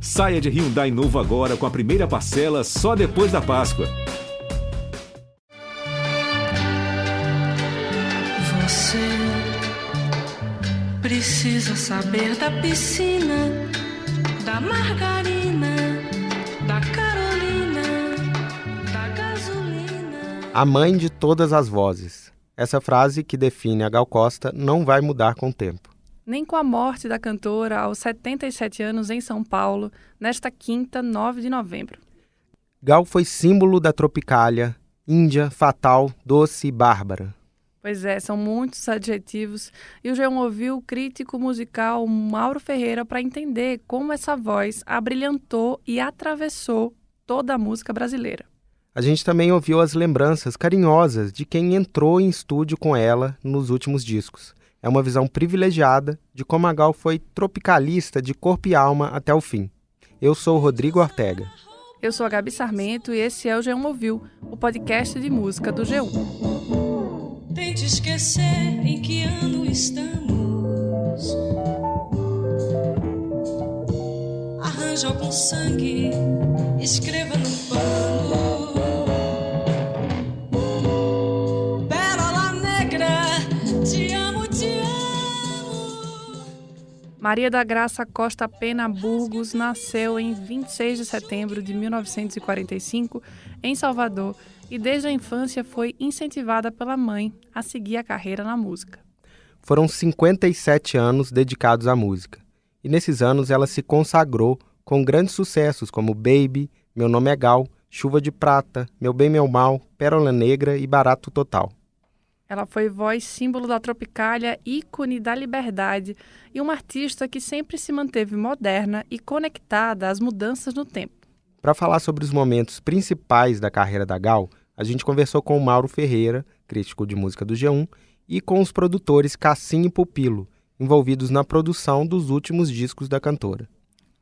Saia de Hyundai novo agora com a primeira parcela só depois da Páscoa. Você precisa saber da piscina, da margarina, da Carolina, da gasolina. A mãe de todas as vozes. Essa frase que define a Gal Costa não vai mudar com o tempo nem com a morte da cantora aos 77 anos em São Paulo, nesta quinta, 9 de novembro. Gal foi símbolo da Tropicália, índia, fatal, doce e bárbara. Pois é, são muitos adjetivos e o João ouviu o crítico musical Mauro Ferreira para entender como essa voz abrilhantou e atravessou toda a música brasileira. A gente também ouviu as lembranças carinhosas de quem entrou em estúdio com ela nos últimos discos é uma visão privilegiada de como a Gal foi tropicalista de corpo e alma até o fim. Eu sou o Rodrigo Ortega. Eu sou a Gabi Sarmento e esse é o G1 Ouviu, o podcast de música do G1. Tente esquecer em que ano estamos. Arranja algum sangue, escreva Maria da Graça Costa Pena Burgos nasceu em 26 de setembro de 1945 em Salvador e desde a infância foi incentivada pela mãe a seguir a carreira na música. Foram 57 anos dedicados à música e nesses anos ela se consagrou com grandes sucessos como Baby, Meu Nome é Gal, Chuva de Prata, Meu Bem Meu Mal, Pérola Negra e Barato Total. Ela foi voz símbolo da Tropicália, ícone da liberdade e uma artista que sempre se manteve moderna e conectada às mudanças no tempo. Para falar sobre os momentos principais da carreira da Gal, a gente conversou com o Mauro Ferreira, crítico de música do G1, e com os produtores Cassim e Pupilo, envolvidos na produção dos últimos discos da cantora.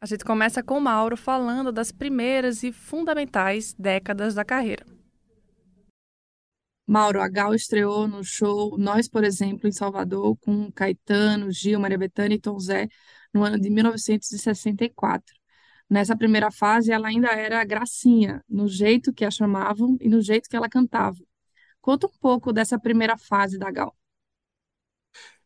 A gente começa com o Mauro falando das primeiras e fundamentais décadas da carreira. Mauro, a Gal estreou no show Nós, por exemplo, em Salvador, com Caetano, Gil, Maria Bethânia e Tom Zé, no ano de 1964. Nessa primeira fase, ela ainda era gracinha, no jeito que a chamavam e no jeito que ela cantava. Conta um pouco dessa primeira fase da Gal.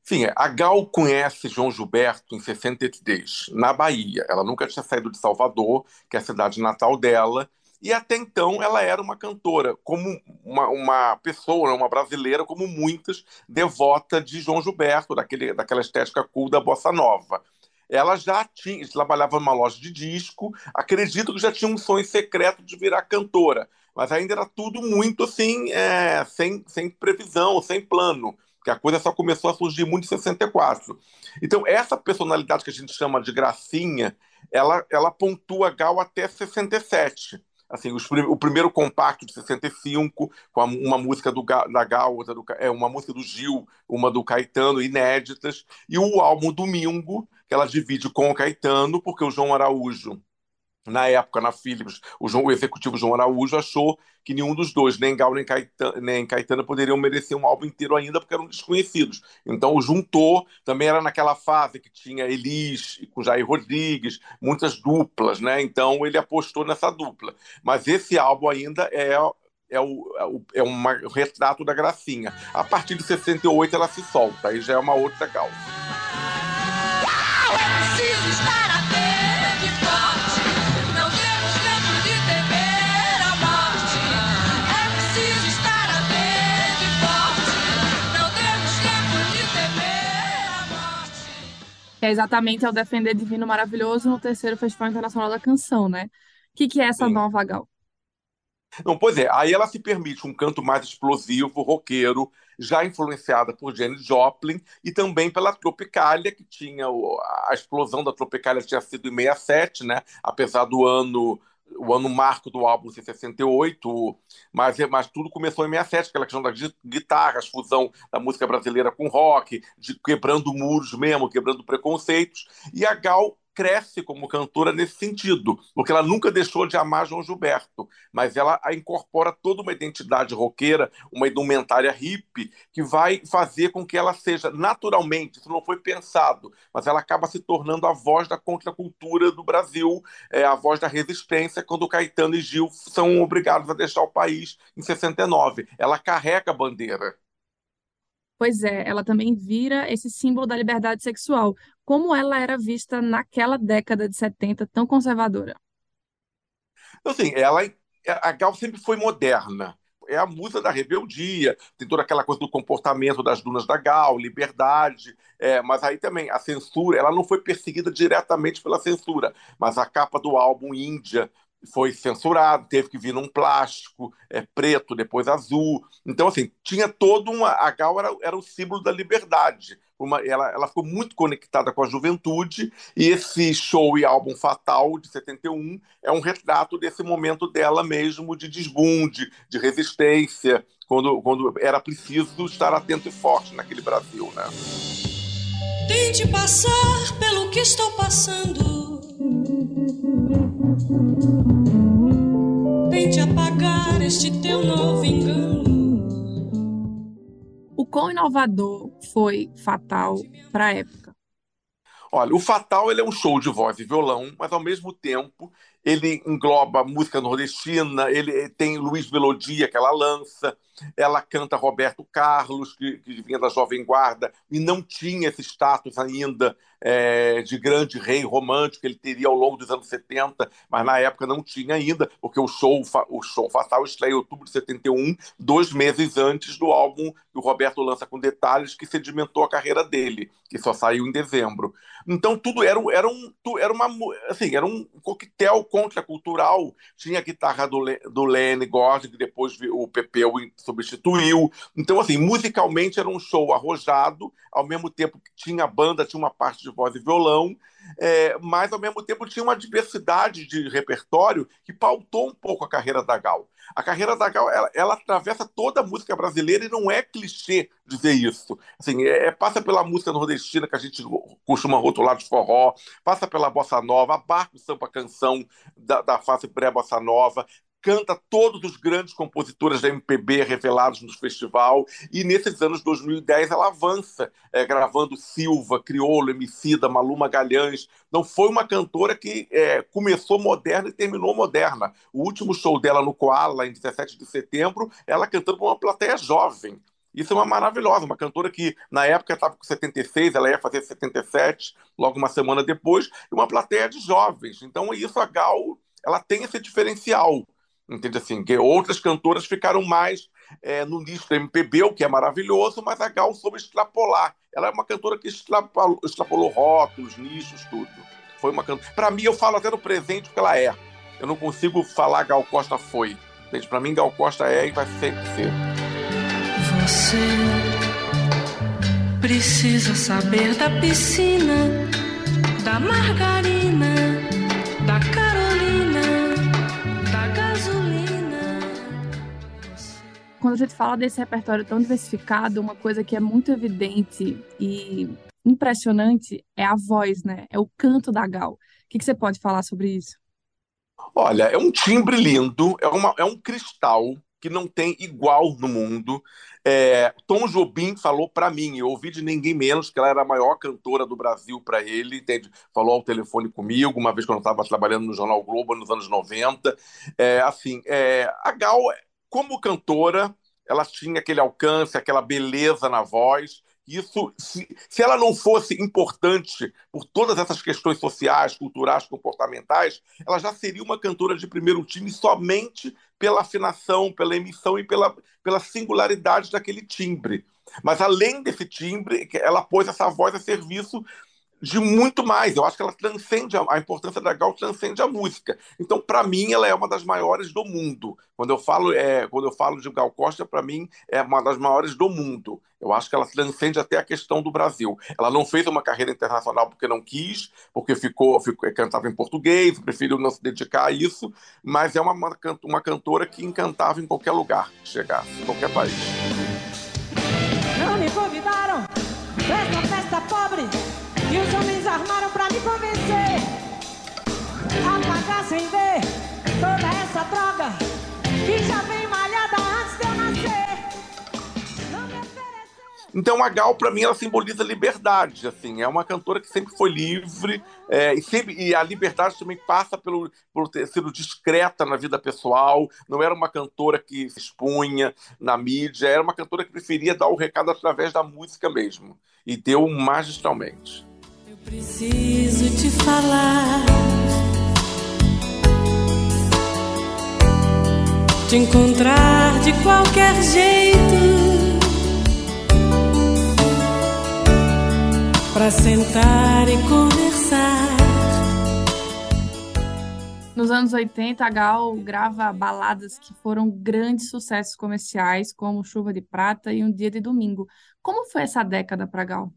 Sim, a Gal conhece João Gilberto em 63, na Bahia. Ela nunca tinha saído de Salvador, que é a cidade natal dela, e até então ela era uma cantora, como uma, uma pessoa, uma brasileira, como muitas, devota de João Gilberto, daquele, daquela estética cool da bossa nova. Ela já tinha, trabalhava numa loja de disco, acredito que já tinha um sonho secreto de virar cantora, mas ainda era tudo muito assim, é, sem, sem previsão, sem plano que a coisa só começou a surgir muito em 64. Então, essa personalidade que a gente chama de gracinha, ela, ela pontua Gal até 67 assim, os, o primeiro compacto de 65, com uma música do, da Gal, outra do, é, uma música do Gil, uma do Caetano, inéditas, e o álbum Domingo, que ela divide com o Caetano, porque o João Araújo na época, na Philips, o, João, o, executivo João Araújo achou que nenhum dos dois, nem Gal nem Caetano, nem Caetano, poderiam merecer um álbum inteiro ainda porque eram desconhecidos. Então juntou, também era naquela fase que tinha Elis com Jair Rodrigues, muitas duplas, né? Então ele apostou nessa dupla. Mas esse álbum ainda é é, o, é, um retrato da Gracinha. A partir de 68 ela se solta, aí já é uma outra Gal. Que é exatamente é o Defender Divino Maravilhoso no terceiro Festival Internacional da Canção, né? O que, que é essa Sim. nova Gal? Não, pois é, aí ela se permite um canto mais explosivo, roqueiro, já influenciada por Janis Joplin e também pela Tropicália, que tinha a explosão da Tropicália tinha sido em 67, né? Apesar do ano o ano marco do álbum ser 68, mas, mas tudo começou em 67, aquela questão das guitarras, fusão da música brasileira com rock, de quebrando muros mesmo, quebrando preconceitos, e a Gal cresce como cantora nesse sentido, porque ela nunca deixou de amar João Gilberto, mas ela incorpora toda uma identidade roqueira, uma indumentária hippie, que vai fazer com que ela seja naturalmente, isso não foi pensado, mas ela acaba se tornando a voz da contracultura do Brasil, é, a voz da resistência, quando Caetano e Gil são obrigados a deixar o país em 69. Ela carrega a bandeira. Pois é, ela também vira esse símbolo da liberdade sexual. Como ela era vista naquela década de 70 tão conservadora? Assim, ela, a Gal sempre foi moderna. É a musa da rebeldia, tem toda aquela coisa do comportamento das dunas da Gal, liberdade, é, mas aí também a censura, ela não foi perseguida diretamente pela censura, mas a capa do álbum Índia foi censurado, teve que vir num plástico é, preto, depois azul. Então, assim, tinha todo uma. A Gal era, era o símbolo da liberdade. Uma, ela, ela ficou muito conectada com a juventude, e esse show e álbum Fatal, de 71, é um retrato desse momento dela mesmo, de desbunde, de resistência, quando, quando era preciso estar atento e forte naquele Brasil. Né? Tente passar pelo que estou passando Tente apagar este teu novo engano. Quão inovador foi Fatal para a época? Olha, o Fatal ele é um show de voz e violão, mas ao mesmo tempo ele engloba música nordestina, ele tem Luiz Melodia que ela lança, ela canta Roberto Carlos, que, que vinha da Jovem Guarda, e não tinha esse status ainda é, de grande rei romântico, ele teria ao longo dos anos 70, mas na época não tinha ainda, porque o show, o show Fatal estreia em outubro de 71, dois meses antes do álbum que o Roberto lança com detalhes, que sedimentou a carreira dele, que só saiu em dezembro. Então tudo era, era, um, era, uma, assim, era um coquetel contracultural, tinha a guitarra do, do Lenny Gordon, que depois o Pepeu substituiu. Então, assim, musicalmente era um show arrojado, ao mesmo tempo que tinha banda, tinha uma parte de voz e violão, é, mas ao mesmo tempo tinha uma diversidade de repertório que pautou um pouco a carreira da Gal. A carreira da Gal ela, ela atravessa toda a música brasileira e não é clichê dizer isso. Assim, é, é passa pela música nordestina que a gente costuma rotular de forró, passa pela bossa nova, abarca o samba canção da, da fase pré-bossa nova, canta todos os grandes compositores da MPB revelados no festival, e nesses anos 2010 ela avança, é, gravando Silva, Criolo, Emicida, Malu Magalhães. Não foi uma cantora que é, começou moderna e terminou moderna. O último show dela no Koala, em 17 de setembro, ela cantando para uma plateia jovem. Isso é uma maravilhosa, uma cantora que na época estava com 76, ela ia fazer 77, logo uma semana depois, e uma plateia de jovens. Então, isso a Gal, ela tem esse diferencial entende assim? Que outras cantoras ficaram mais é, no nicho do MPB, o que é maravilhoso, mas a Gal soube extrapolar. Ela é uma cantora que extrapolou, extrapolou rótulos, nichos, tudo. Foi uma cantora. Para mim, eu falo até no presente porque ela é. Eu não consigo falar Gal Costa foi. Para mim, Gal Costa é e vai sempre ser. Você precisa saber da piscina, da margarina, quando a gente fala desse repertório tão diversificado, uma coisa que é muito evidente e impressionante é a voz, né? É o canto da Gal. O que, que você pode falar sobre isso? Olha, é um timbre lindo, é, uma, é um cristal que não tem igual no mundo. É, Tom Jobim falou para mim, eu ouvi de ninguém menos que ela era a maior cantora do Brasil para ele, entende? falou ao telefone comigo, uma vez quando eu estava trabalhando no Jornal Globo nos anos 90. É, assim, é, a Gal como cantora, ela tinha aquele alcance, aquela beleza na voz. Isso, se, se ela não fosse importante por todas essas questões sociais, culturais, comportamentais, ela já seria uma cantora de primeiro time somente pela afinação, pela emissão e pela, pela singularidade daquele timbre. Mas além desse timbre, ela pôs essa voz a serviço de muito mais. Eu acho que ela transcende a, a importância da Gal transcende a música. Então, para mim, ela é uma das maiores do mundo. Quando eu falo, é, quando eu falo de Gal Costa, para mim é uma das maiores do mundo. Eu acho que ela transcende até a questão do Brasil. Ela não fez uma carreira internacional porque não quis, porque ficou, ficou cantava em português, preferiu não se dedicar a isso, mas é uma, uma cantora que encantava em qualquer lugar que chegasse, em qualquer país. Não me convidaram. E os homens armaram pra me convencer acender toda essa droga que já vem malhada antes de eu nascer. Então a Gal, para mim, ela simboliza liberdade. Assim, é uma cantora que sempre foi livre é, e, sempre, e a liberdade também passa pelo, por ter sido discreta na vida pessoal. Não era uma cantora que se expunha na mídia, era uma cantora que preferia dar o recado através da música mesmo e deu magistralmente. Preciso te falar. Te encontrar de qualquer jeito. Pra sentar e conversar. Nos anos 80, a Gal grava baladas que foram grandes sucessos comerciais, como Chuva de Prata e Um Dia de Domingo. Como foi essa década para Gal?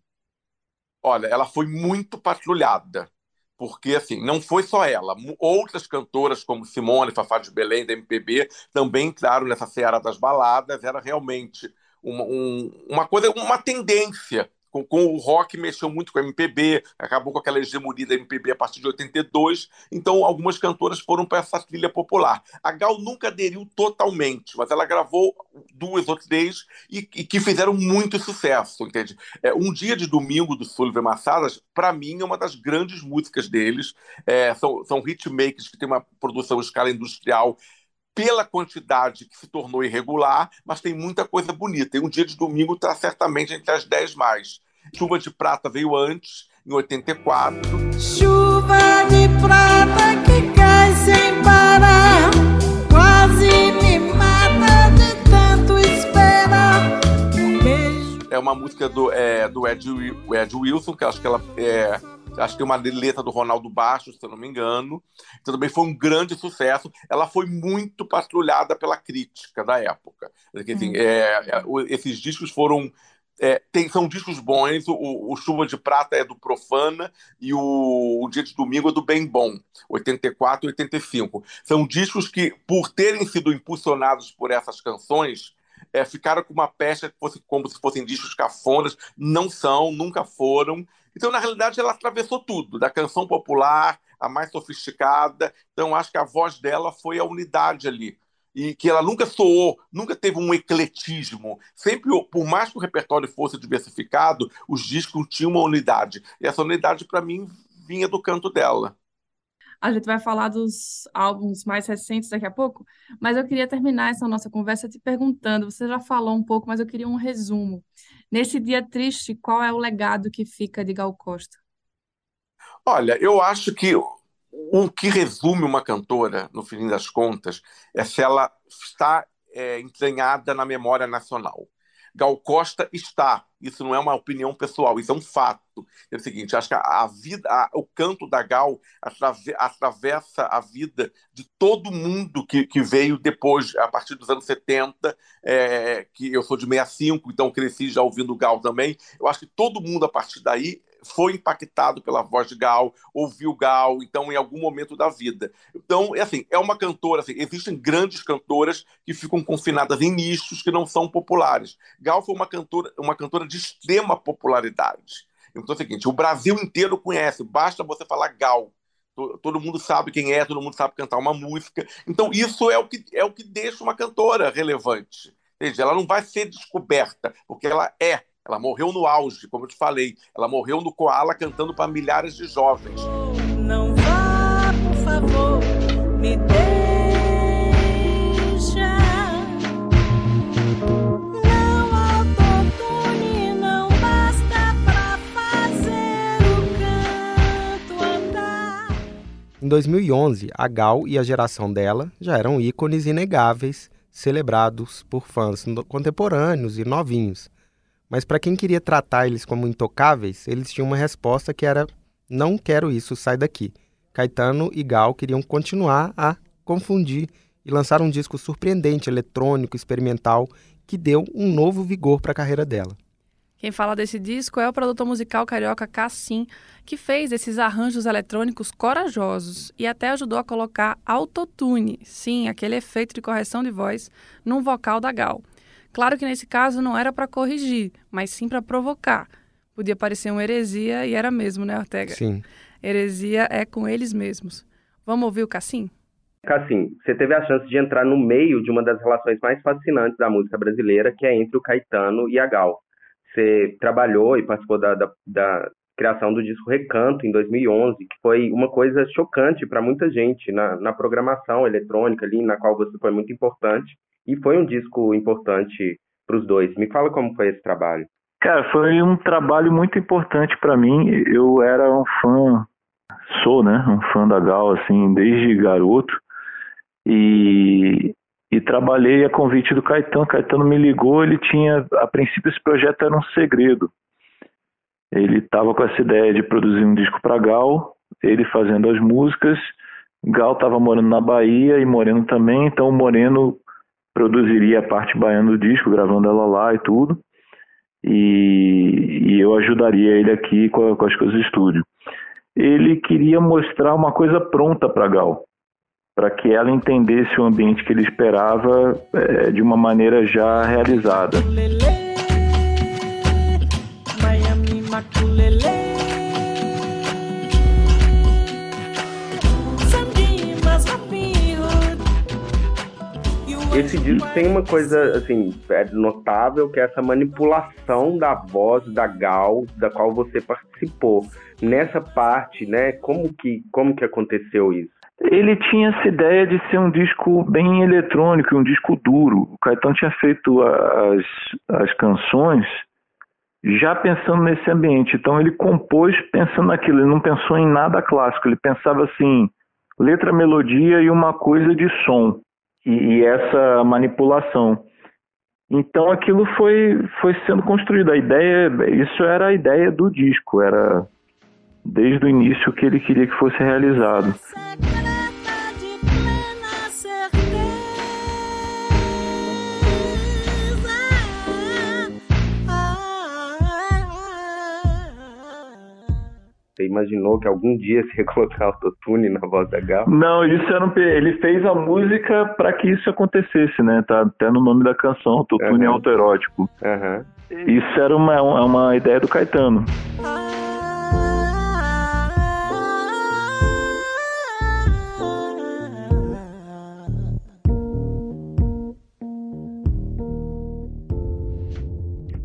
Olha, ela foi muito patrulhada, porque assim, não foi só ela. Outras cantoras, como Simone, Fafá de Belém, da MPB, também entraram nessa seara das baladas. Era realmente uma, um- uma coisa, uma tendência. Com, com o rock mexeu muito com a MPB, acabou com aquela hegemonia da MPB a partir de 82. Então, algumas cantoras foram para essa trilha popular. A Gal nunca aderiu totalmente, mas ela gravou duas ou três e, e que fizeram muito sucesso, entende? É, um Dia de Domingo do Sullivan Massadas, para mim, é uma das grandes músicas deles. É, são, são hitmakers que têm uma produção em escala industrial pela quantidade que se tornou irregular, mas tem muita coisa bonita. E um Dia de Domingo está certamente entre as 10 mais. Chuva de Prata veio antes, em 84. Chuva de prata que cai sem parar, quase me mata de tanto esperar. Um beijo. É uma música do, é, do Ed, Ed Wilson, que acho que ela é, acho que tem uma letra do Ronaldo Bastos, se eu não me engano. Então, também foi um grande sucesso. Ela foi muito patrulhada pela crítica da época. Quer dizer, é, é, esses discos foram. é, tem- são discos bons. O, o Chuva de Prata é do Profana e o, o Dia de Domingo é do Bem Bom, 84 e 85. São discos que, por terem sido impulsionados por essas canções, é, ficaram com uma pecha que fosse como se fossem discos cafonas. Não são, nunca foram. Então, na realidade, ela atravessou tudo, da canção popular a mais sofisticada. Então, acho que a voz dela foi a unidade ali. E que ela nunca soou, nunca teve um ecletismo. Sempre, por mais que o repertório fosse diversificado, os discos tinham uma unidade. E essa unidade, para mim, vinha do canto dela. A gente vai falar dos álbuns mais recentes daqui a pouco, mas eu queria terminar essa nossa conversa te perguntando, você já falou um pouco, mas eu queria um resumo. Nesse dia triste, qual é o legado que fica de Gal Costa? Olha, eu acho que o que resume uma cantora, no fim das contas, é se ela está é, entranhada na memória nacional. Gal Costa está, isso não é uma opinião pessoal, isso é um fato. É o seguinte, acho que a, vida, a- o canto da Gal atrave- atravessa a vida de todo mundo que, que veio depois, a partir dos anos 70, é, que eu sou de 65, então cresci já ouvindo Gal também. Eu acho que todo mundo, a partir daí, foi impactado pela voz de Gal, ouviu Gal, então, em algum momento da vida. Então, é assim, é uma cantora, assim, existem grandes cantoras que ficam confinadas em nichos que não são populares. Gal foi uma cantora, uma cantora de extrema popularidade. Então é o seguinte, o Brasil inteiro conhece, basta você falar Gal. To- Todo mundo sabe quem é, todo mundo sabe cantar uma música. Então, isso é o que, é o que deixa uma cantora relevante. Ela não vai ser descoberta, porque ela é. Ela morreu no auge, como eu te falei. Ela morreu no Koala cantando para milhares de jovens. Não vá, por favor, me deixa. Não autotune, não basta pra fazer o canto andar. Em 2011, a Gal e a geração dela já eram ícones inegáveis, celebrados por fãs contemporâneos e novinhos. Mas para quem queria tratar eles como intocáveis, eles tinham uma resposta que era: não quero isso, sai daqui. Caetano e Gal queriam continuar a confundir e lançar um disco surpreendente, eletrônico, experimental, que deu um novo vigor para a carreira dela. Quem fala desse disco é o produtor musical carioca Cassim, que fez esses arranjos eletrônicos corajosos e até ajudou a colocar autotune, sim, aquele efeito de correção de voz, num vocal da Gal. Claro que nesse caso não era para corrigir, mas sim para provocar. Podia parecer uma heresia e era mesmo, né, Ortega? Sim. Heresia é com eles mesmos. Vamos ouvir o Cassim? Cassim, você teve a chance de entrar no meio de uma das relações mais fascinantes da música brasileira, que é entre o Caetano e a Gal. Você trabalhou e participou da, da, da criação do disco Recanto em 2011, que foi uma coisa chocante para muita gente na, na programação eletrônica ali, na qual você foi muito importante, e foi um disco importante para os dois. Me fala como foi esse trabalho. Cara, foi um trabalho muito importante para mim. Eu era um fã, sou, né, um fã da Gal assim desde garoto e e trabalhei a convite do Caetano. Caetano me ligou, ele tinha, a princípio esse projeto era um segredo. Ele estava com essa ideia de produzir um disco para Gal, ele fazendo as músicas. Gal estava morando na Bahia e Moreno também, então o Moreno produziria a parte baiana do disco, gravando ela lá e tudo. E, e eu ajudaria ele aqui com, com as coisas do estúdio. Ele queria mostrar uma coisa pronta para Gal, para que ela entendesse o ambiente que ele esperava é, de uma maneira já realizada. Esse disco tem uma coisa assim é notável que é essa manipulação da voz da Gal, da qual você participou. Nessa parte, né? Como que como que aconteceu isso? Ele tinha essa ideia de ser um disco bem eletrônico, um disco duro. O Caetano tinha feito as, as canções já pensando nesse ambiente. Então ele compôs pensando naquilo, ele não pensou em nada clássico, ele pensava assim, letra, melodia e uma coisa de som e, e essa manipulação. Então aquilo foi, foi sendo construído. A ideia, isso era a ideia do disco, era desde o início que ele queria que fosse realizado. Você imaginou que algum dia você ia colocar autotune na voz da Gal? Não, isso era um, ele fez a música para que isso acontecesse, né? Tá até no nome da canção, autotune uhum. autoerótico. Uhum. Isso era uma, uma ideia do Caetano.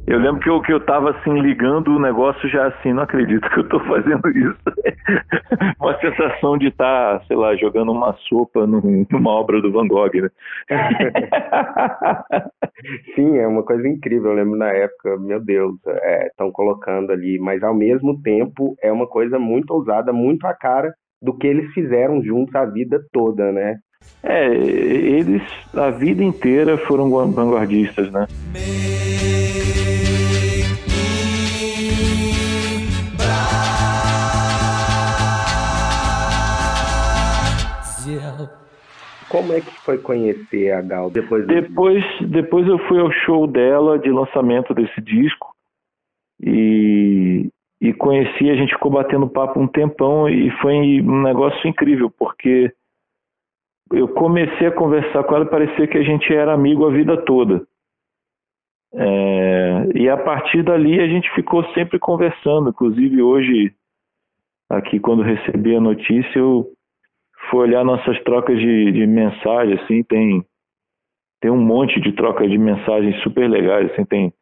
Eu lembro que eu, que eu tava assim, ligando o negócio já assim, não acredito que eu tô fazendo isso. uma sensação de estar, tá, sei lá, jogando uma sopa numa obra do Van Gogh, né? Sim, é uma coisa incrível. Eu lembro na época, meu Deus, estão é, colocando ali, mas ao mesmo tempo é uma coisa muito ousada, muito a cara do que eles fizeram juntos a vida toda, né? É, eles a vida inteira foram vanguardistas, né? Como é que foi conhecer a Gal depois? Depois, depois eu fui ao show dela de lançamento desse disco e, e conheci. A gente ficou batendo papo um tempão e foi um negócio incrível porque eu comecei a conversar com ela e parecia que a gente era amigo a vida toda. É, e a partir dali a gente ficou sempre conversando. Inclusive hoje, aqui quando recebi a notícia, eu fui olhar nossas trocas de, de mensagem, assim, tem, tem um monte de troca de mensagens super legais, assim, tem,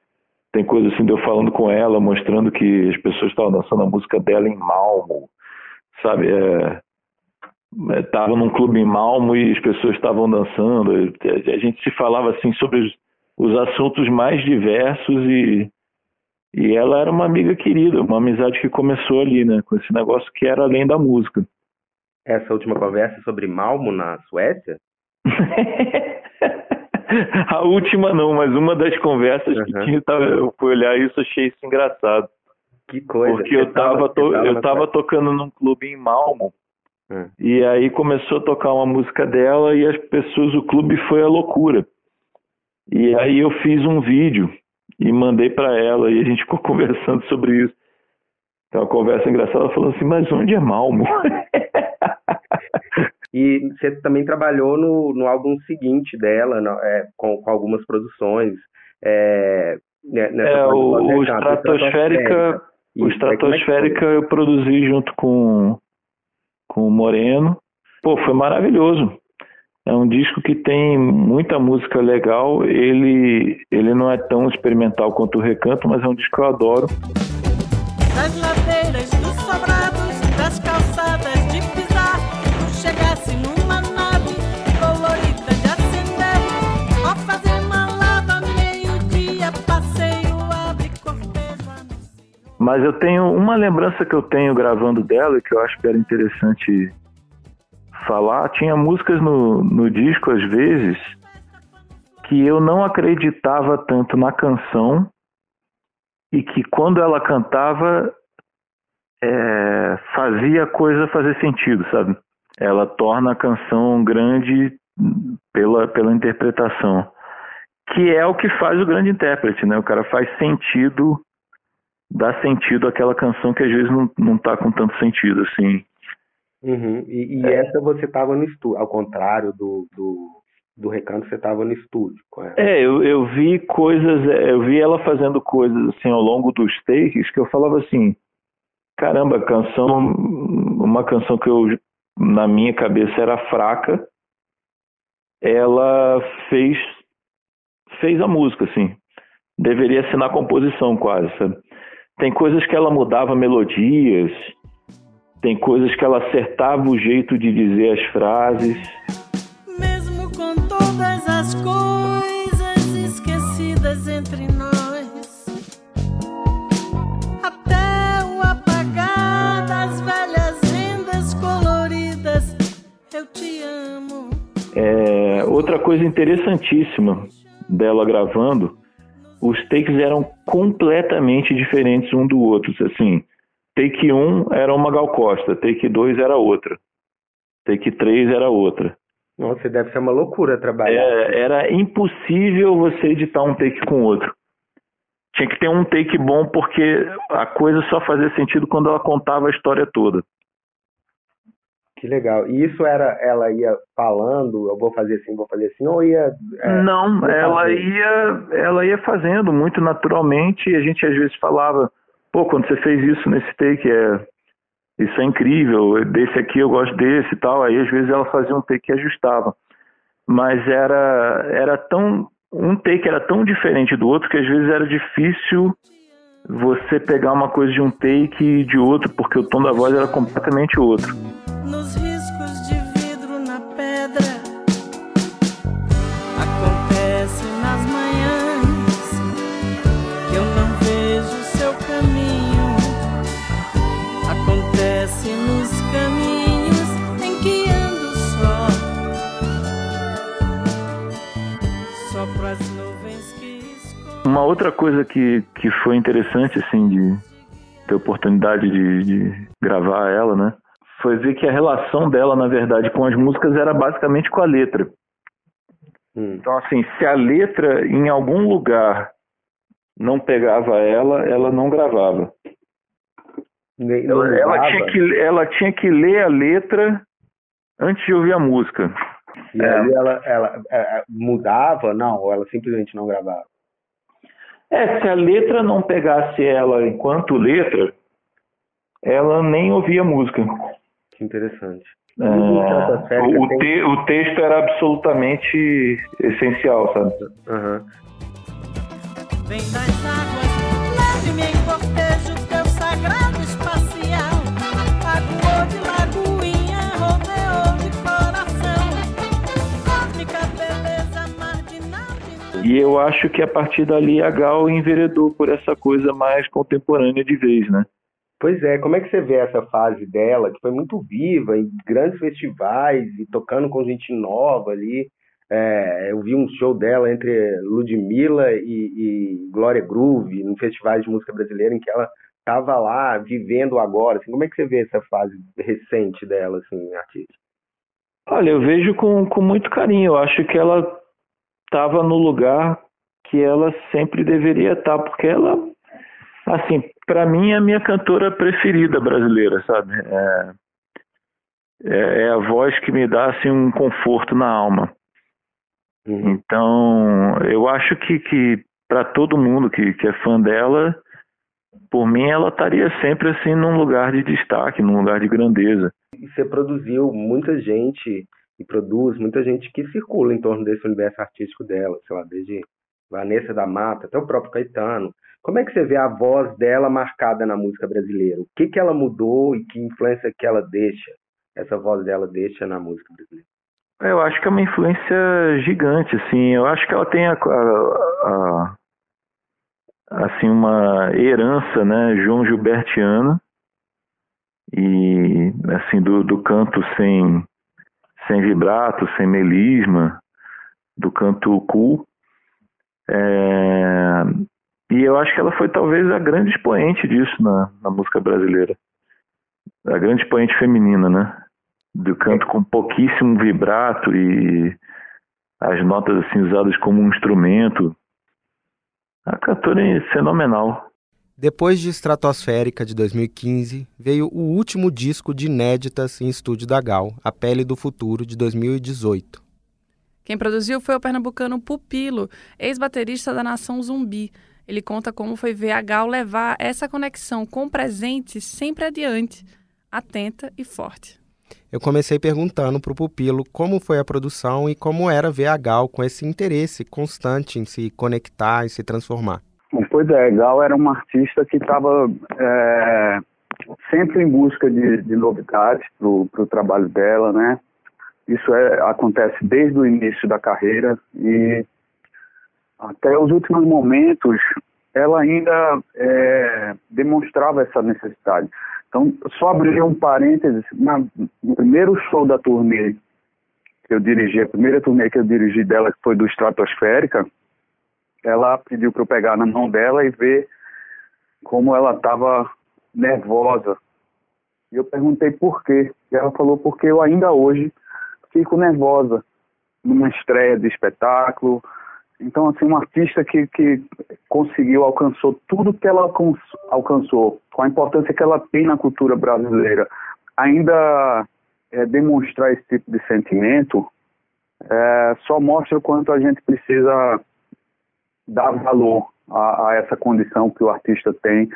tem coisa assim de eu falando com ela, mostrando que as pessoas estavam dançando a música dela em Malmo, sabe? É, estava é, num clube em Malmo e as pessoas estavam dançando. A gente se falava assim sobre os, os assuntos mais diversos e, e ela era uma amiga querida, uma amizade que começou ali, né? Com esse negócio que era além da música. Essa última conversa sobre Malmo na Suécia? A última não, mas uma das conversas uhum. que tinha, eu fui olhar isso achei isso engraçado. Que coisa. Porque eu tava, to, eu tava tocando num clube em Malmo é. E aí começou a tocar uma música dela e as pessoas, o clube foi a loucura. E aí eu fiz um vídeo e mandei para ela e a gente ficou conversando sobre isso. Então uma conversa engraçada, falando assim, mas onde é Malmo? e você também trabalhou no, no álbum seguinte dela, no, é, com, com, algumas produções. É, né, é o, o Estratosférica, o Estratosférica eu produzi junto com com o Moreno Pô, foi maravilhoso. É um disco que tem muita música legal. Ele, ele não é tão experimental quanto o Recanto, mas é um disco que eu adoro. Mas eu tenho uma lembrança que eu tenho gravando dela, que eu acho que era interessante falar. Tinha músicas no, no disco, às vezes, que eu não acreditava tanto na canção e que quando ela cantava é, fazia a coisa fazer sentido, sabe? Ela torna a canção grande pela, pela interpretação, que é o que faz o grande intérprete, né? O cara faz sentido, dá sentido àquela canção que às vezes não, não tá com tanto sentido, assim. Uhum. E, e essa você estava no estúdio, ao contrário do, do, do Recanto, você estava no estúdio com ela. É, eu, eu vi coisas, é, eu vi ela fazendo coisas assim ao longo dos takes que eu falava assim, caramba, canção, uma canção que eu na minha cabeça era fraca, ela fez fez a música assim. Deveria ser na composição quase, sabe? Tem coisas que ela mudava melodias, tem coisas que ela acertava o jeito de dizer as frases. Mesmo com todas as coisas esquecidas entre nós, até o apagar das velhas rendas coloridas, eu te amo. É, outra coisa interessantíssima dela gravando, os takes eram completamente diferentes um do outro. Assim, take 1 era uma Gal Costa, take 2 era outra, take 3 era outra. Nossa, deve ser uma loucura trabalhar. É, era impossível você editar um take com outro. Tinha que ter um take bom porque a coisa só fazia sentido quando ela contava a história toda. Que legal. E isso era, ela ia falando, eu vou fazer assim, vou fazer assim, ou ia. é, Não, ela ia, ela ia fazendo muito naturalmente e a gente às vezes falava, pô, quando você fez isso nesse take, é, isso é incrível, desse aqui eu gosto desse e tal. Aí às vezes ela fazia um take que ajustava. Mas era, era tão, um take era tão diferente do outro que às vezes era difícil você pegar uma coisa de um take e de outro, porque o tom da voz era completamente outro. Nos outra coisa que, que foi interessante, assim, de ter oportunidade de, de gravar ela, né? Foi ver que a relação dela, na verdade, com as músicas era basicamente com a letra. Hum. Então, assim, se a letra em algum lugar não pegava ela, ela não gravava. Nem- não Ela, ela tinha que, ela tinha que ler a letra antes de ouvir a música. E aí ela, ela é, é, mudava, não, ou ela simplesmente não gravava. É, se a letra não pegasse ela enquanto letra, ela nem ouvia música. Que interessante. É, o, tem- te- o texto era absolutamente essencial, sabe? Vem das águas, leve-me em cortejo teu sagrado espacial. Lagoa de lagoinha, E eu acho que a partir dali a Gal enveredou por essa coisa mais contemporânea de vez, né? Pois é, como é que você vê essa fase dela, que foi muito viva, em grandes festivais e tocando com gente nova ali? É, eu vi um show dela entre Ludmilla e, e Glória Groove, num festival de música brasileira, em que ela estava lá vivendo agora. Assim, como é que você vê essa fase recente dela, assim, artista? Olha, eu vejo com, com muito carinho. Eu acho que ela estava no lugar que ela sempre deveria estar, porque ela, assim, para mim é a minha cantora preferida brasileira, sabe? É, é, é a voz que me dá assim um conforto na alma. Uhum. Então, eu acho que, que para todo mundo que, que é fã dela, por mim ela estaria sempre assim num lugar de destaque, num lugar de grandeza. E você produziu muita gente e produz muita gente que circula em torno desse universo artístico dela, sei lá, desde Vanessa da Mata até o próprio Caetano. Como é que você vê a voz dela marcada na música brasileira? O que, que ela mudou e que influência que ela deixa, essa voz dela deixa na música brasileira? Eu acho que é uma influência gigante, assim. Eu acho que ela tem a, a, a assim uma herança, né, João Gilbertiana e assim do, do canto sem sem vibrato, sem melisma, do canto cool. É, e eu acho que ela foi talvez a grande expoente disso na, na música brasileira. A grande expoente feminina, né? Do canto com pouquíssimo vibrato e as notas assim usadas como um instrumento. A cantora é fenomenal. Depois de Estratosférica de 2015, veio o último disco de inéditas em estúdio da Gal, A Pele do Futuro, de 2018. Quem produziu foi o pernambucano Pupilo, ex-baterista da Nação Zumbi. Ele conta como foi ver a Gal levar essa conexão com o presente sempre adiante, atenta e forte. Eu comecei perguntando para o Pupilo como foi a produção e como era ver a Gal com esse interesse constante em se conectar e se transformar. Pois é, Gal era uma artista que estava é, sempre em busca de, de novidades para o trabalho dela, né? Isso é, acontece desde o início da carreira e até os últimos momentos ela ainda é, demonstrava essa necessidade. Então, só abrir um parênteses, na, no primeiro show da turnê que eu dirigi, a primeira turnê que eu dirigi dela, que foi do Estratosférica, ela pediu para eu pegar na mão dela e ver como ela estava nervosa. E eu perguntei por quê. E ela falou porque eu ainda hoje fico nervosa numa estreia de espetáculo. Então, assim, uma artista que, que conseguiu, alcançou tudo que ela alcançou, com a importância que ela tem na cultura brasileira, ainda é, demonstrar esse tipo de sentimento, é, só mostra o quanto a gente precisa dar valor a, a, essa condição que o artista tem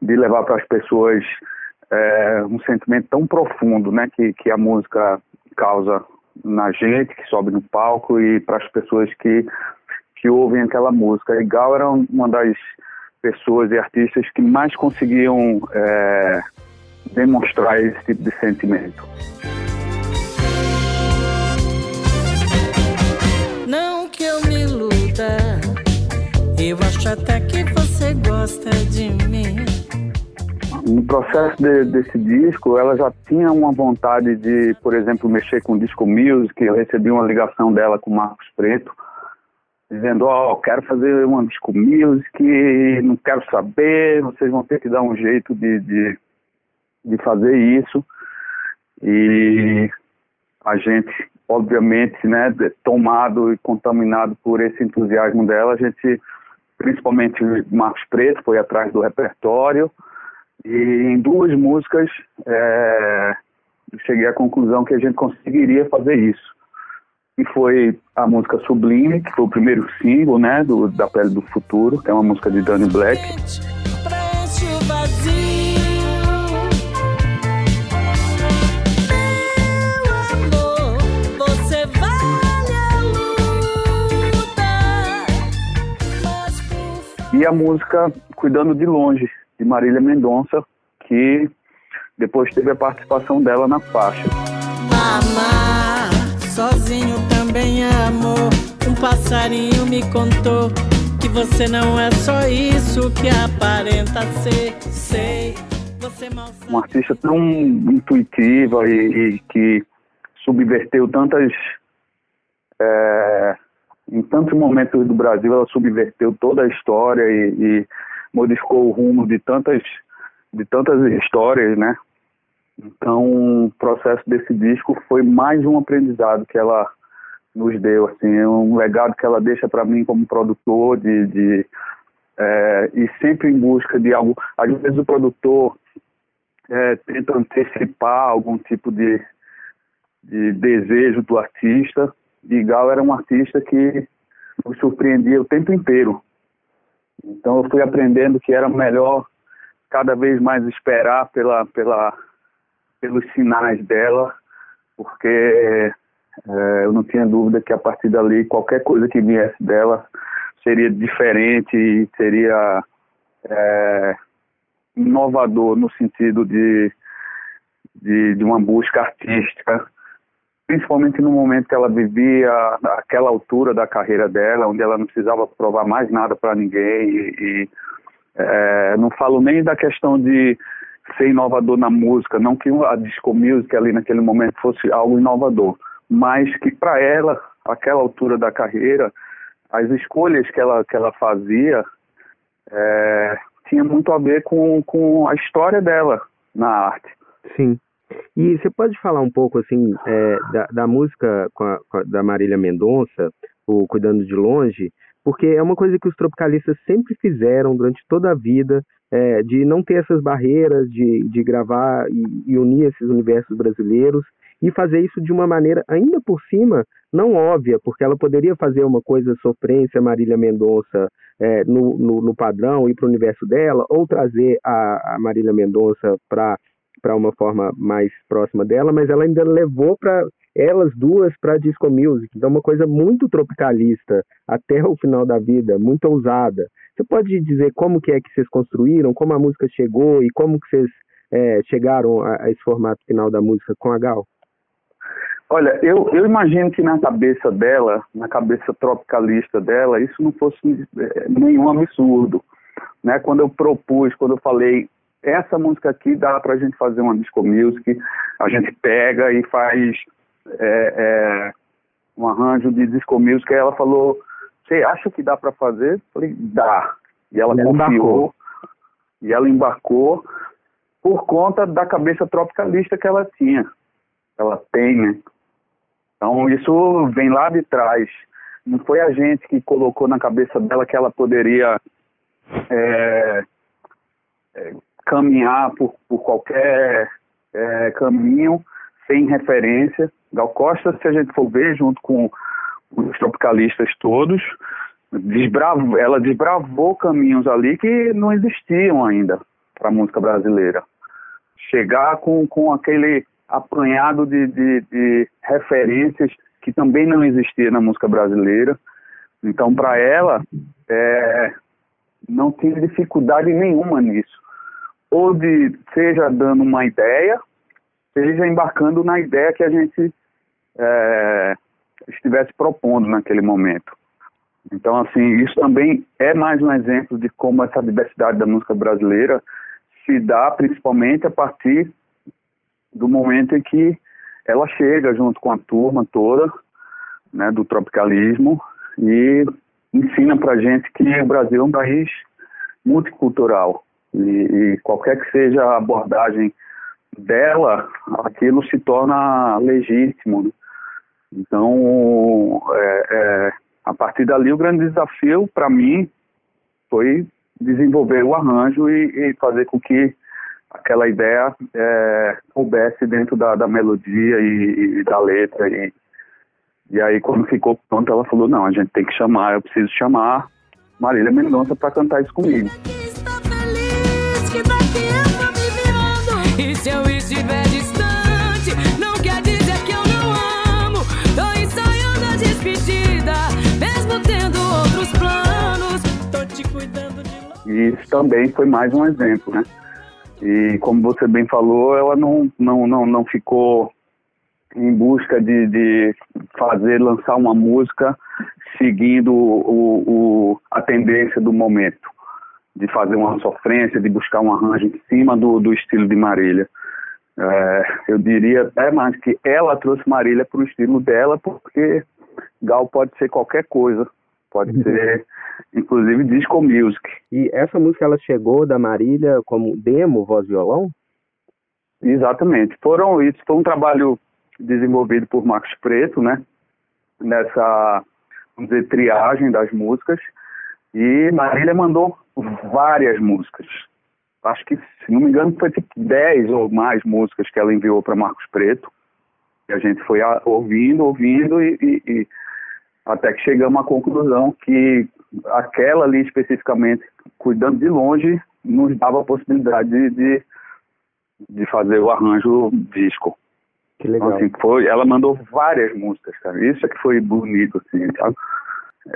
de levar para as pessoas é, um sentimento tão profundo né, que, que a música causa na gente que sobe no palco e para as pessoas que, que ouvem aquela música. E Gal era uma das pessoas e artistas que mais conseguiam é, demonstrar esse tipo de sentimento. Eu acho até que você gosta de mim. No processo de, desse disco, ela já tinha uma vontade de, por exemplo, mexer com disco music. Eu recebi uma ligação dela com o Marcos Preto, dizendo: Ó, oh, quero fazer uma disco music, não quero saber, vocês vão ter que dar um jeito de, de, de fazer isso. E a gente, obviamente, né, tomado e contaminado por esse entusiasmo dela, a gente principalmente Marcos Preto, foi atrás do repertório. E em duas músicas é, cheguei à conclusão que a gente conseguiria fazer isso. E foi a música Sublime, que foi o primeiro single né, do, da Pele do Futuro, que é uma música de Danny Black. E a música Cuidando de Longe, de Marília Mendonça, que depois teve a participação dela na faixa. Amar, sozinho também amor. Um passarinho me contou que você não é só isso que aparenta ser. Sei, você mal sabe. Uma artista tão intuitiva e, e que subverteu tantas é, em tantos momentos do Brasil ela subverteu toda a história e, e modificou o rumo de tantas de tantas histórias, né? Então, o processo desse disco foi mais um aprendizado que ela nos deu, assim, é um legado que ela deixa para mim como produtor de, de é, e sempre em busca de algo. Às vezes o produtor é, tenta antecipar algum tipo de, de desejo do artista e Gal era um artista que me surpreendia o tempo inteiro. Então eu fui aprendendo que era melhor cada vez mais esperar pela, pela, pelos sinais dela, porque é, eu não tinha dúvida que a partir dali qualquer coisa que viesse dela seria diferente, seria é, inovador no sentido de, de, de uma busca artística, principalmente no momento que ela vivia aquela altura da carreira dela, onde ela não precisava provar mais nada para ninguém e, e é, não falo nem da questão de ser inovador na música, não que a disco music ali naquele momento fosse algo inovador, mas que para ela, aquela altura da carreira, as escolhas que ela, que ela fazia é, tinha muito a ver com, com a história dela na arte. Sim. E você pode falar um pouco assim é, da, da, música a, a, da Marília Mendonça, o Cuidando de Longe, porque é uma coisa que os tropicalistas sempre fizeram durante toda a vida, é, de não ter essas barreiras, de, de gravar e, e, unir esses universos brasileiros e fazer isso de uma maneira ainda por cima não óbvia, porque ela poderia fazer uma coisa sofrência Marília Mendonça é, no, no, no, padrão e para o universo dela, ou trazer a, a Marília Mendonça para para uma forma mais próxima dela, mas ela ainda levou para elas duas para disco music, então uma coisa muito tropicalista até o final da vida, muito ousada. Você pode dizer como que é que vocês construíram, como a música chegou e como que vocês é, chegaram a, a, esse formato final da música com a Gal? Olha, eu, eu imagino que na cabeça dela, na cabeça tropicalista dela, isso não fosse é, nenhum absurdo. Né? Quando eu propus, quando eu falei essa música aqui dá para a gente fazer uma disco music, a gente pega e faz é, é, um arranjo de disco music. Aí ela falou, você acha que dá para fazer? Eu falei, dá. E ela, confiou, embarcou. e ela embarcou por conta da cabeça tropicalista que ela tinha. Ela tem, né? Então isso vem lá de trás. Não foi a gente que colocou na cabeça dela que ela poderia é, é, caminhar por, por qualquer é, caminho sem referência. Gal Costa, se a gente for ver, junto com os tropicalistas todos, desbravou, ela desbravou caminhos ali que não existiam ainda para a música brasileira. Chegar com, com aquele apanhado de, de, de referências que também não existia na música brasileira. Então, para ela, é, não tinha dificuldade nenhuma nisso ou de seja dando uma ideia, seja embarcando na ideia que a gente é, estivesse propondo naquele momento. Então, assim, isso também é mais um exemplo de como essa diversidade da música brasileira se dá principalmente a partir do momento em que ela chega junto com a turma toda né, do tropicalismo e ensina para gente que o Brasil é um país multicultural. E, e qualquer que seja a abordagem dela, aquilo se torna legítimo. Né? Então, é, é, a partir dali, o grande desafio para mim foi desenvolver o arranjo e, e, fazer com que aquela ideia é, coubesse dentro da, da melodia e, e, da letra. E, e aí, quando ficou pronto, ela falou: Não, a gente tem que chamar, eu preciso chamar Marília Mendonça para cantar isso comigo. Despedida, mesmo tendo outros planos. Tô te cuidando de E isso também foi mais um exemplo, né? E como você bem falou, ela não, não, não, não ficou em busca de, de fazer, lançar uma música seguindo o, o, a tendência do momento de fazer uma sofrência, de buscar um arranjo em cima do, do estilo de Marília. É, eu diria até mais que ela trouxe Marília para o estilo dela, porque Gal pode ser qualquer coisa, pode uhum. ser inclusive disco music. E essa música ela chegou da Marília como demo, voz violão? Exatamente. Foram isso foi um trabalho desenvolvido por Marcos Preto, né? Nessa vamos dizer triagem das músicas e Marília mandou várias músicas. Acho que, se não me engano, foi tipo 10 ou mais músicas que ela enviou para Marcos Preto. E a gente foi ouvindo, ouvindo e, e, e até que chegamos à conclusão que aquela ali especificamente, cuidando de longe, nos dava a possibilidade de, de, de fazer o arranjo disco. Que legal. Então, assim, foi, ela mandou várias músicas, cara. Isso é que foi bonito, assim, sabe?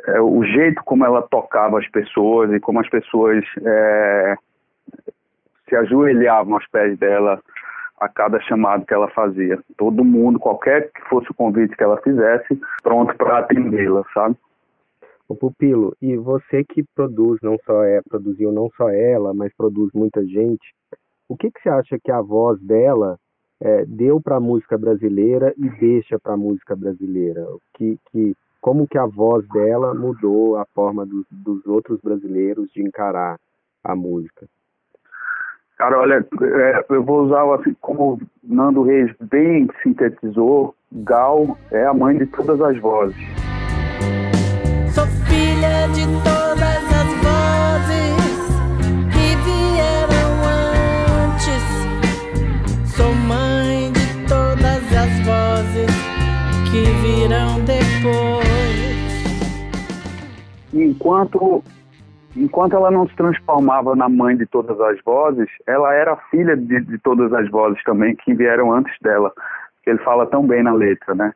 É, o jeito como ela tocava as pessoas e como as pessoas é, se ajoelhavam aos pés dela a cada chamado que ela fazia. Todo mundo, qualquer que fosse o convite que ela fizesse, pronto para atendê-la, sabe? O Pupilo, e você que produz, não só é, produziu não só ela, mas produz muita gente, o que, que você acha que a voz dela é, deu para a música brasileira e deixa para a música brasileira? Que, que, como que a voz dela mudou a forma do, dos outros brasileiros de encarar a música? Cara, olha, é, eu vou usar assim, como Nando Reis bem sintetizou, Gal é a mãe de todas as vozes. Sou filha de todas as vozes que vieram antes. Sou mãe de todas as vozes que virão depois. Enquanto enquanto ela não se transformava na mãe de todas as vozes, ela era filha de, de todas as vozes também que vieram antes dela. Ele fala tão bem na letra, né?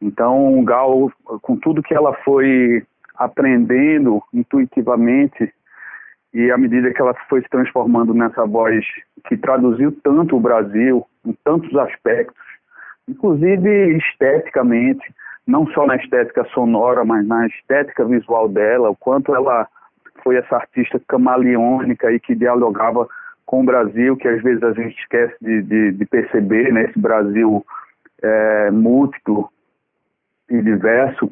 Então, Gal, com tudo que ela foi aprendendo intuitivamente e à medida que ela foi se transformando nessa voz que traduziu tanto o Brasil em tantos aspectos, inclusive esteticamente, não só na estética sonora, mas na estética visual dela, o quanto ela foi essa artista camaleônica e que dialogava com o Brasil, que às vezes a gente esquece de, de, de perceber, né? Esse Brasil é, múltiplo e diverso.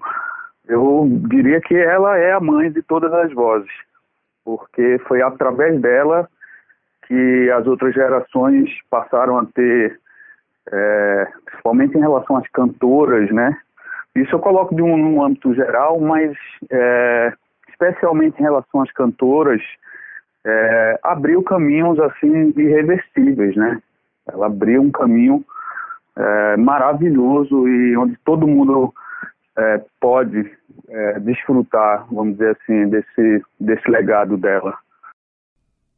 Eu diria que ela é a mãe de todas as vozes, porque foi através dela que as outras gerações passaram a ter, é, principalmente em relação às cantoras, né? Isso eu coloco de um, âmbito geral, mas é, especialmente em relação às cantoras, é, abriu caminhos assim irreversíveis, né? Ela abriu um caminho é, maravilhoso e onde todo mundo é, pode é, desfrutar, vamos dizer assim, desse, desse legado dela.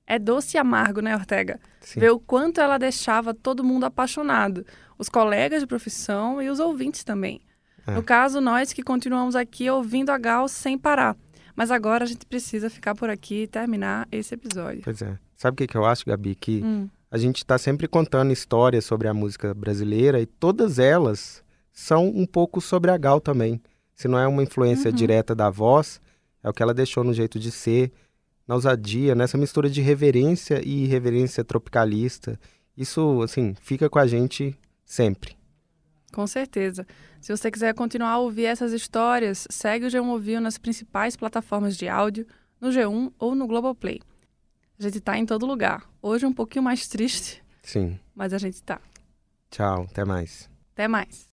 É doce e amargo, né, Ortega? Sim. Ver o quanto ela deixava todo mundo apaixonado, os colegas de profissão e os ouvintes também. É. No caso, nós que continuamos aqui ouvindo a Gal sem parar. Mas agora a gente precisa ficar por aqui e terminar esse episódio. Pois é. Sabe o que, que eu acho, Gabi? Que hum. a gente está sempre contando histórias sobre a música brasileira e todas elas são um pouco sobre a Gal também. Se não é uma influência uhum. direta da voz, é o que ela deixou no jeito de ser, na ousadia, nessa mistura de reverência e reverência tropicalista. Isso, assim, fica com a gente sempre. Com certeza. Se você quiser continuar a ouvir essas histórias, segue o G1 Ouviu nas principais plataformas de áudio, no G1 ou no Globoplay. A gente está em todo lugar. Hoje um pouquinho mais triste. Sim. Mas a gente está. Tchau, até mais. Até mais.